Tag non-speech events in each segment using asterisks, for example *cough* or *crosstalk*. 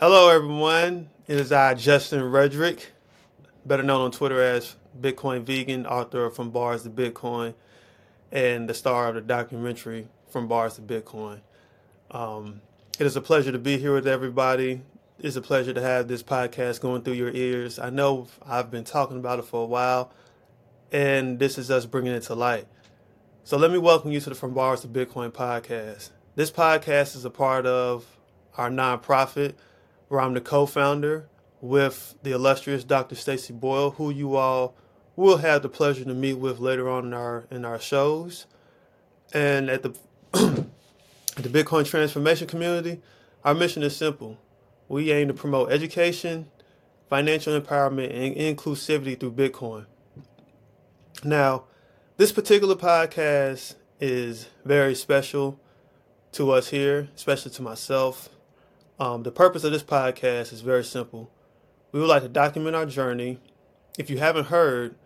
Hello, everyone. It is I, Justin Rhedrick, better known on Twitter as Bitcoin Vegan, author of From Bars to Bitcoin, and the star of the documentary From Bars to Bitcoin. Um, it is a pleasure to be here with everybody. It's a pleasure to have this podcast going through your ears. I know I've been talking about it for a while, and this is us bringing it to light. So let me welcome you to the From Bars to Bitcoin podcast. This podcast is a part of our nonprofit where I'm the co-founder with the illustrious Dr. Stacy Boyle, who you all will have the pleasure to meet with later on in our in our shows. And at the *clears throat* at the Bitcoin transformation community, our mission is simple. We aim to promote education, financial empowerment, and inclusivity through Bitcoin. Now, this particular podcast is very special to us here, especially to myself um, the purpose of this podcast is very simple. We would like to document our journey. If you haven't heard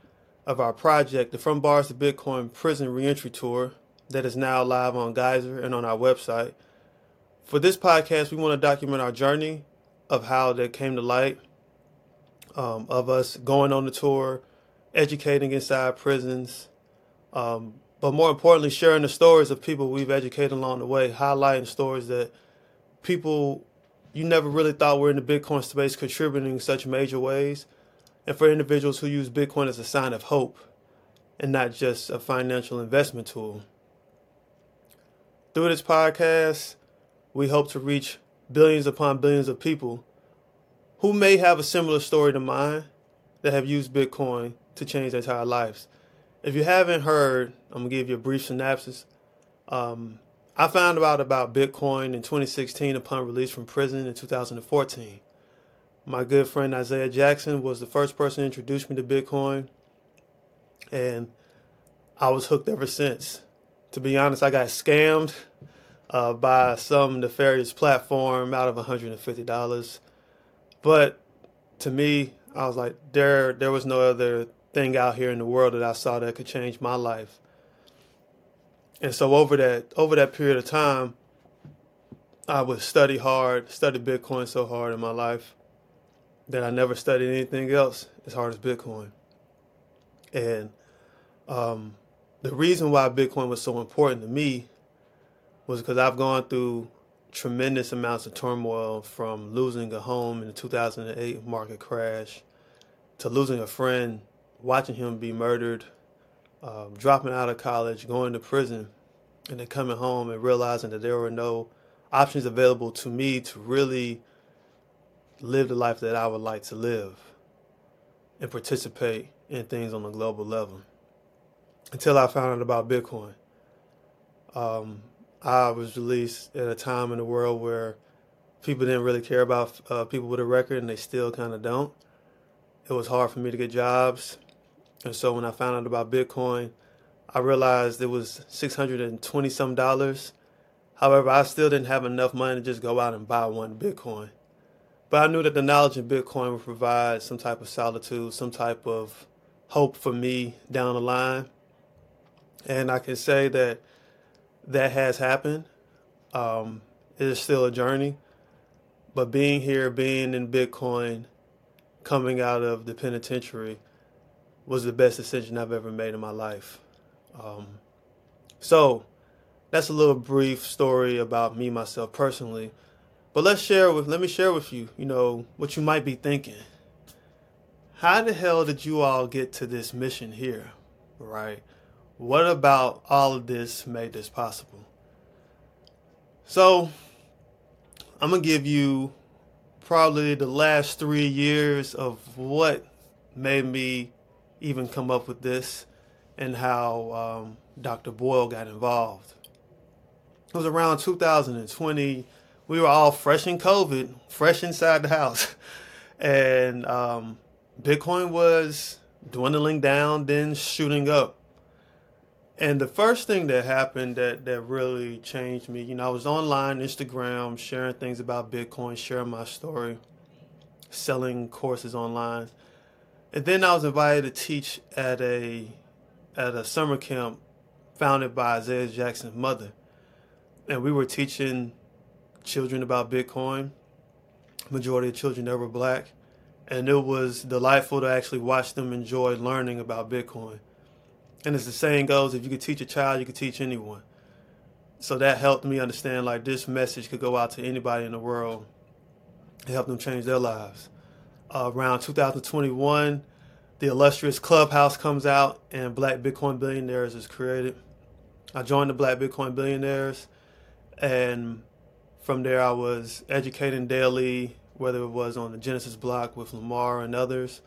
of our project, the From Bars to Bitcoin Prison Reentry Tour, that is now live on Geyser and on our website. For this podcast, we want to document our journey of how that came to light, um, of us going on the tour, educating inside prisons, um, but more importantly, sharing the stories of people we've educated along the way, highlighting stories that people you never really thought were in the Bitcoin space contributing in such major ways, and for individuals who use Bitcoin as a sign of hope and not just a financial investment tool. Through this podcast, we hope to reach billions upon billions of people who may have a similar story to mine that have used Bitcoin to change their entire lives. If you haven't heard, I'm gonna give you a brief synopsis. Um, I found out about Bitcoin in 2016 upon release from prison in 2014. My good friend Isaiah Jackson was the first person to introduce me to Bitcoin, and I was hooked ever since. To be honest, I got scammed uh, by some nefarious platform out of $150. But to me, I was like, there, there was no other thing out here in the world that I saw that could change my life. And so over that over that period of time, I would study hard, study Bitcoin so hard in my life that I never studied anything else as hard as Bitcoin. And um, the reason why Bitcoin was so important to me was because I've gone through tremendous amounts of turmoil from losing a home in the 2008 market crash to losing a friend, watching him be murdered um, dropping out of college, going to prison, and then coming home and realizing that there were no options available to me to really live the life that I would like to live and participate in things on a global level. Until I found out about Bitcoin. Um, I was released at a time in the world where people didn't really care about uh, people with a record, and they still kind of don't. It was hard for me to get jobs. And so when I found out about Bitcoin, I realized it was 620 some dollars. However, I still didn't have enough money to just go out and buy one Bitcoin. But I knew that the knowledge of Bitcoin would provide some type of solitude, some type of hope for me down the line. And I can say that that has happened. Um, it is still a journey. But being here, being in Bitcoin, coming out of the penitentiary, was the best decision I've ever made in my life. Um, so that's a little brief story about me myself personally. But let's share with let me share with you, you know, what you might be thinking. How the hell did you all get to this mission here? Right? What about all of this made this possible? So I'm gonna give you probably the last three years of what made me even come up with this and how um, Dr. Boyle got involved. It was around 2020. We were all fresh in COVID, fresh inside the house. *laughs* And um, Bitcoin was dwindling down, then shooting up. And the first thing that happened that, that really changed me, you know, I was online, Instagram, sharing things about Bitcoin, sharing my story, selling courses online. And then I was invited to teach at a at a summer camp founded by Isaiah Jackson's mother. And we were teaching children about Bitcoin. majority of children that were black. And it was delightful to actually watch them enjoy learning about Bitcoin. And as the saying goes, if you could teach a child, you could teach anyone. So that helped me understand like this message could go out to anybody in the world and help them change their lives. Uh, around 2021, the illustrious Clubhouse comes out and Black Bitcoin Billionaires is created. I joined the Black Bitcoin Billionaires, and from there I was educating daily, whether it was on the Genesis block with Lamar and others.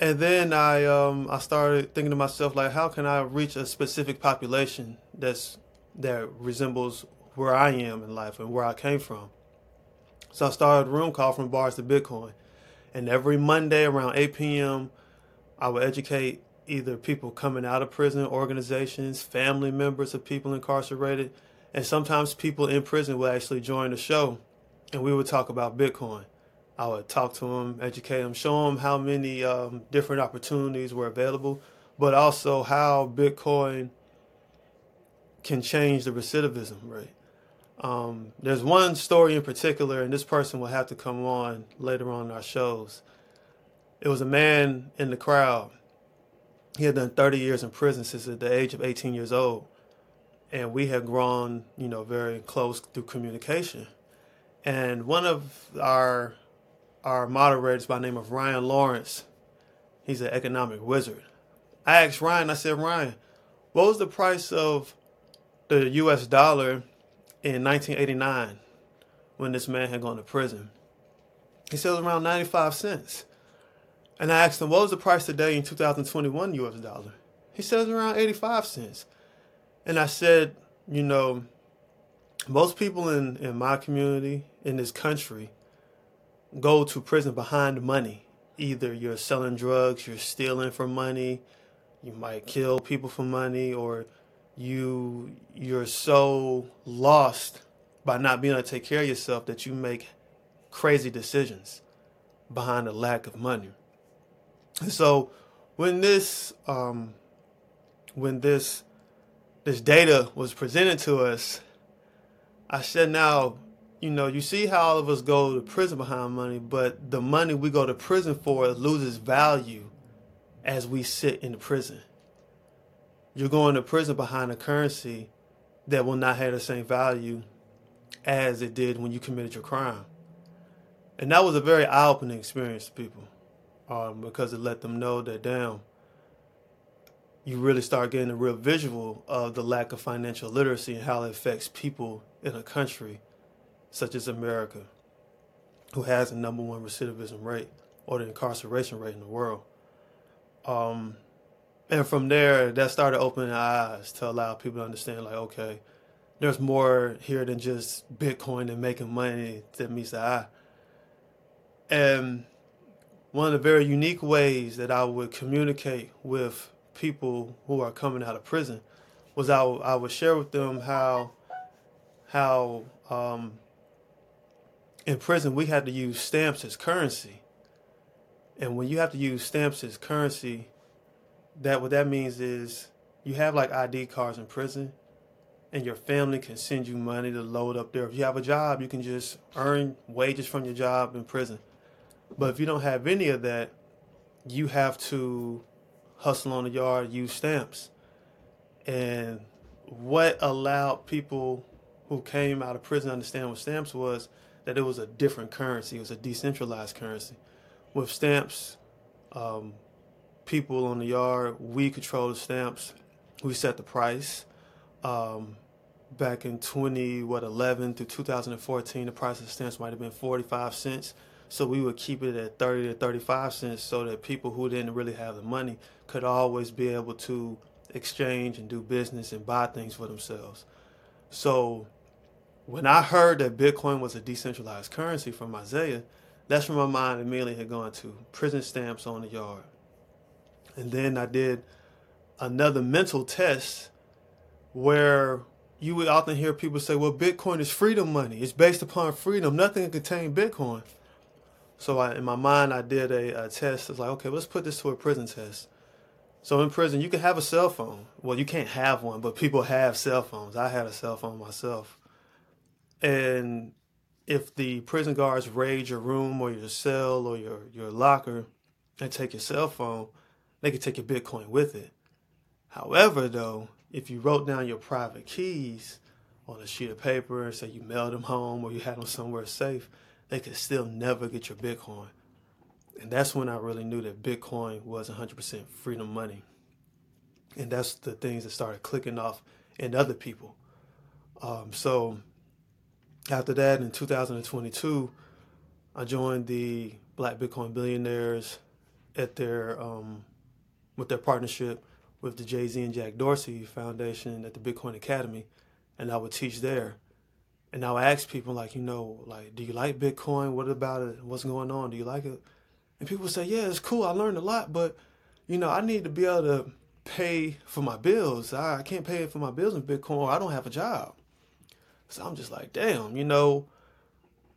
And then I um, I started thinking to myself like, how can I reach a specific population that's that resembles where I am in life and where I came from. So I started room Call From Bars to Bitcoin. And every Monday around 8 p.m., I would educate either people coming out of prison, organizations, family members of people incarcerated, and sometimes people in prison would actually join the show and we would talk about Bitcoin. I would talk to them, educate them, show them how many um, different opportunities were available, but also how Bitcoin can change the recidivism rate. Um, there's one story in particular, and this person will have to come on later on our shows. It was a man in the crowd. He had done 30 years in prison since the age of 18 years old. And we had grown, you know, very close through communication. And one of our our moderators by name of Ryan Lawrence, he's an economic wizard. I asked Ryan, I said, Ryan, what was the price of the US dollar in 1989 when this man had gone to prison. He said it was around 95 cents. And I asked him, what was the price today in 2021 US dollar? He said it was around 85 cents. And I said, you know, most people in, in my community, in this country, go to prison behind money. Either you're selling drugs, you're stealing for money, you might kill people for money, or you you're so lost by not being able to take care of yourself that you make crazy decisions behind a lack of money. And so when this um, when this this data was presented to us, I said now, you know, you see how all of us go to prison behind money, but the money we go to prison for loses value as we sit in the prison you're going to prison behind a currency that will not have the same value as it did when you committed your crime. And that was a very eye opening experience to people um, because it let them know that, damn, you really start getting a real visual of the lack of financial literacy and how it affects people in a country such as America, who has the number one recidivism rate or the incarceration rate in the world. Um, and from there, that started opening eyes to allow people to understand, like, okay, there's more here than just Bitcoin and making money that meets the eye. And one of the very unique ways that I would communicate with people who are coming out of prison was I, I would share with them how how um, in prison we had to use stamps as currency, and when you have to use stamps as currency, that what that means is you have like ID cards in prison, and your family can send you money to load up there. If you have a job, you can just earn wages from your job in prison. But if you don't have any of that, you have to hustle on the yard, use stamps. And what allowed people who came out of prison to understand what stamps was that it was a different currency, it was a decentralized currency. With stamps, um, people on the yard. We control the stamps. We set the price. Um, back in 20 what 11 to 2014, the price of stamps might have been 45 cents. So we would keep it at 30 to 35 cents so that people who didn't really have the money could always be able to exchange and do business and buy things for themselves. So when I heard that Bitcoin was a decentralized currency from Isaiah, that's when my mind immediately had gone to prison stamps on the yard. And then I did another mental test where you would often hear people say, well, Bitcoin is freedom money. It's based upon freedom. Nothing can contain Bitcoin. So I, in my mind, I did a, a test. It's like, okay, let's put this to a prison test. So in prison, you can have a cell phone. Well, you can't have one, but people have cell phones. I had a cell phone myself. And if the prison guards raid your room or your cell or your, your locker and take your cell phone, they could take your Bitcoin with it. However, though, if you wrote down your private keys on a sheet of paper and say you mailed them home or you had them somewhere safe, they could still never get your Bitcoin. And that's when I really knew that Bitcoin was 100% freedom money. And that's the things that started clicking off in other people. Um, so after that, in 2022, I joined the Black Bitcoin Billionaires at their um, with their partnership with the Jay Z and Jack Dorsey Foundation at the Bitcoin Academy, and I would teach there. And I would ask people like, you know, like, do you like Bitcoin? What about it? What's going on? Do you like it? And people say, yeah, it's cool. I learned a lot, but you know, I need to be able to pay for my bills. I can't pay for my bills in Bitcoin. I don't have a job. So I'm just like, damn, you know,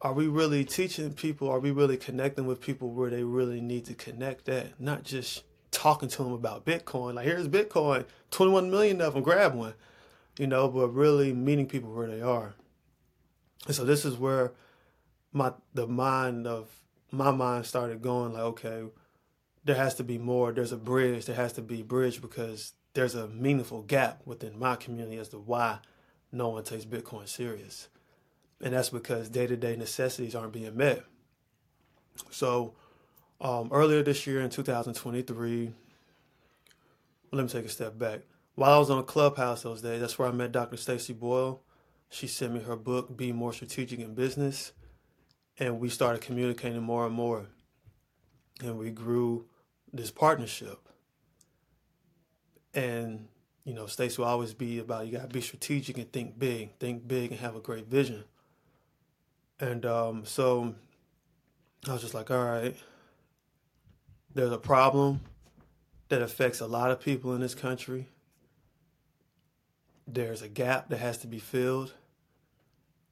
are we really teaching people? Are we really connecting with people where they really need to connect at? Not just talking to them about Bitcoin. Like, here's Bitcoin, 21 million of them, grab one, you know, but really meeting people where they are. And so this is where my the mind of my mind started going like, okay, there has to be more. There's a bridge. There has to be bridge because there's a meaningful gap within my community as to why no one takes Bitcoin serious. And that's because day to day necessities aren't being met. So, um, earlier this year in 2023, let me take a step back. While I was on Clubhouse those days, that's where I met Dr. Stacy Boyle. She sent me her book, Be More Strategic in Business. And we started communicating more and more. And we grew this partnership. And you know, Stacy will always be about you got to be strategic and think big, think big and have a great vision. And um, so I was just like, all right, there's a problem that affects a lot of people in this country. There's a gap that has to be filled.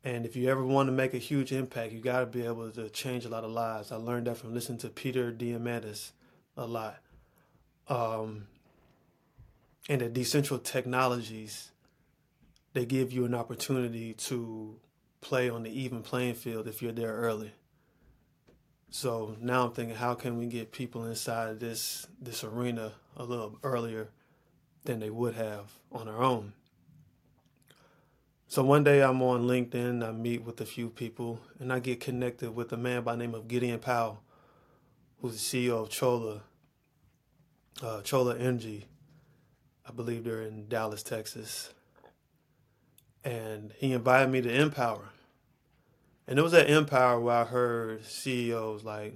And if you ever want to make a huge impact, you got to be able to change a lot of lives. I learned that from listening to Peter Diamandis a lot. Um, and the decentral technologies they give you an opportunity to play on the even playing field if you're there early. So now I'm thinking, how can we get people inside this this arena a little earlier than they would have on their own? So one day I'm on LinkedIn, I meet with a few people, and I get connected with a man by name of Gideon Powell, who's the CEO of Chola, uh, Chola Energy, I believe they're in Dallas, Texas. And he invited me to Empower. And it was at Empower where I heard CEOs like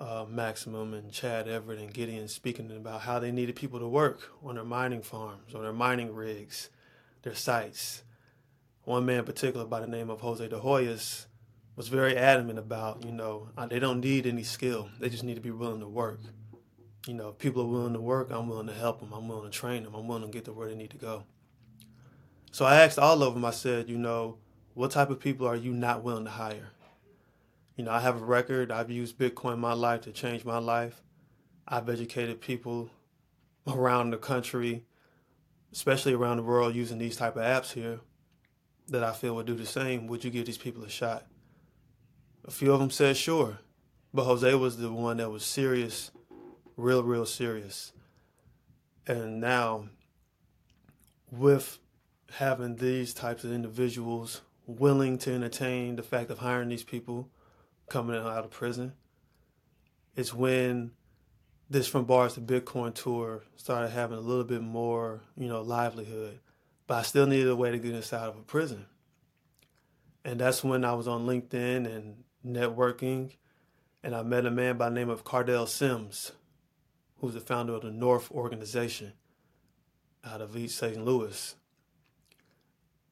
uh, Maximum and Chad Everett and Gideon speaking about how they needed people to work on their mining farms, on their mining rigs, their sites. One man in particular by the name of Jose De Hoyos was very adamant about, you know, they don't need any skill. They just need to be willing to work you know, if people are willing to work, I'm willing to help them. I'm willing to train them. I'm willing to get to where they need to go. So I asked all of them, I said, you know, what type of people are you not willing to hire? You know, I have a record. I've used Bitcoin in my life to change my life. I've educated people around the country, especially around the world, using these type of apps here that I feel would do the same. Would you give these people a shot? A few of them said sure, but Jose was the one that was serious real, real serious. And now, with having these types of individuals willing to entertain the fact of hiring these people coming out of prison, it's when this from bars to Bitcoin tour started having a little bit more, you know, livelihood. But I still needed a way to get inside of a prison. And that's when I was on LinkedIn and networking, and I met a man by the name of Cardell Sims who's the founder of the North organization out of East St. Louis.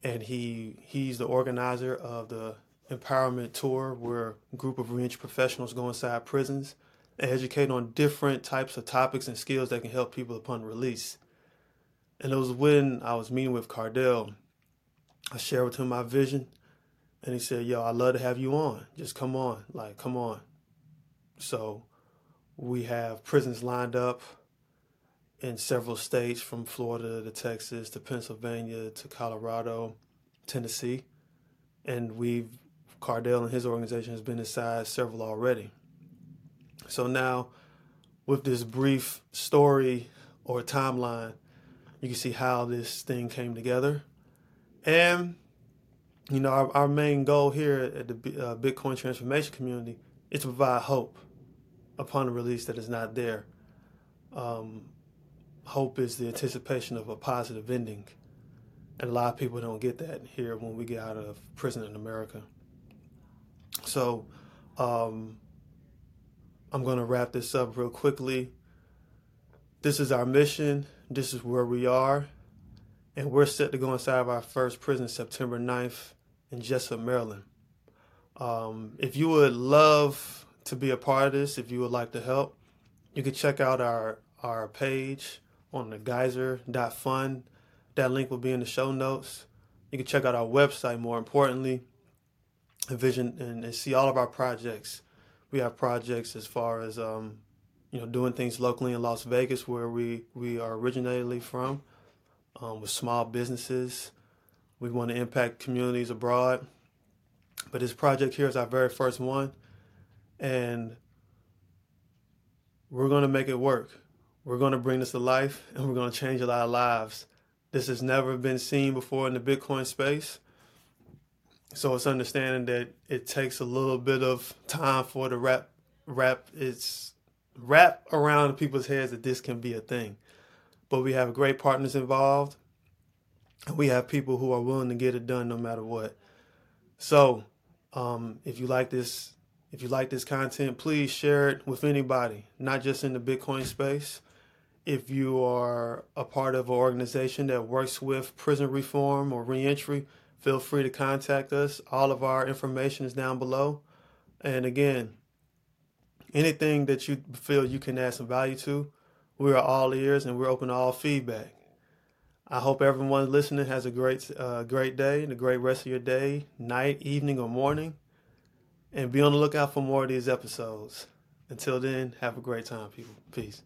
And he he's the organizer of the empowerment tour where a group of reentry professionals go inside prisons and educate on different types of topics and skills that can help people upon release. And it was when I was meeting with Cardell, I shared with him my vision, and he said, Yo, I'd love to have you on. Just come on. Like, come on. So we have prisons lined up in several states from Florida to Texas to Pennsylvania to Colorado, Tennessee. And we've Cardell and his organization has been inside several already. So now, with this brief story or timeline, you can see how this thing came together. And, you know, our, our main goal here at the uh, Bitcoin transformation community is to provide hope upon a release that is not there. Um, hope is the anticipation of a positive ending. And a lot of people don't get that here when we get out of prison in America. So um, I'm going to wrap this up real quickly. This is our mission. This is where we are. And we're set to go inside of our first prison September 9th in Jessup, Maryland. Um, if you would love to be a part of this, if you would like to help, you can check out our, our page on the geyser.fund. That link will be in the show notes. You can check out our website, more importantly, vision and, and see all of our projects. We have projects as far as um, you know doing things locally in Las Vegas, where we we are originally from, um, with small businesses. We want to impact communities abroad, but this project here is our very first one, and we're going to make it work. We're going to bring this to life, and we're going to change a lot of lives. This has never been seen before in the Bitcoin space. So it's understanding that it takes a little bit of time for the wrap wrap its wrap around people's heads that this can be a thing. But we have great partners involved. And we have people who are willing to get it done no matter what. So um, if you like this if you like this content, please share it with anybody, not just in the Bitcoin space. If you are a part of an organization that works with prison reform or reentry, feel free to contact us. All of our information is down below. And again, anything that you feel you can add some value to, we are all ears and we're open to all feedback. I hope everyone listening has a great, uh, great day and a great rest of your day, night, evening, or morning. And be on the lookout for more of these episodes. Until then, have a great time, people. Peace.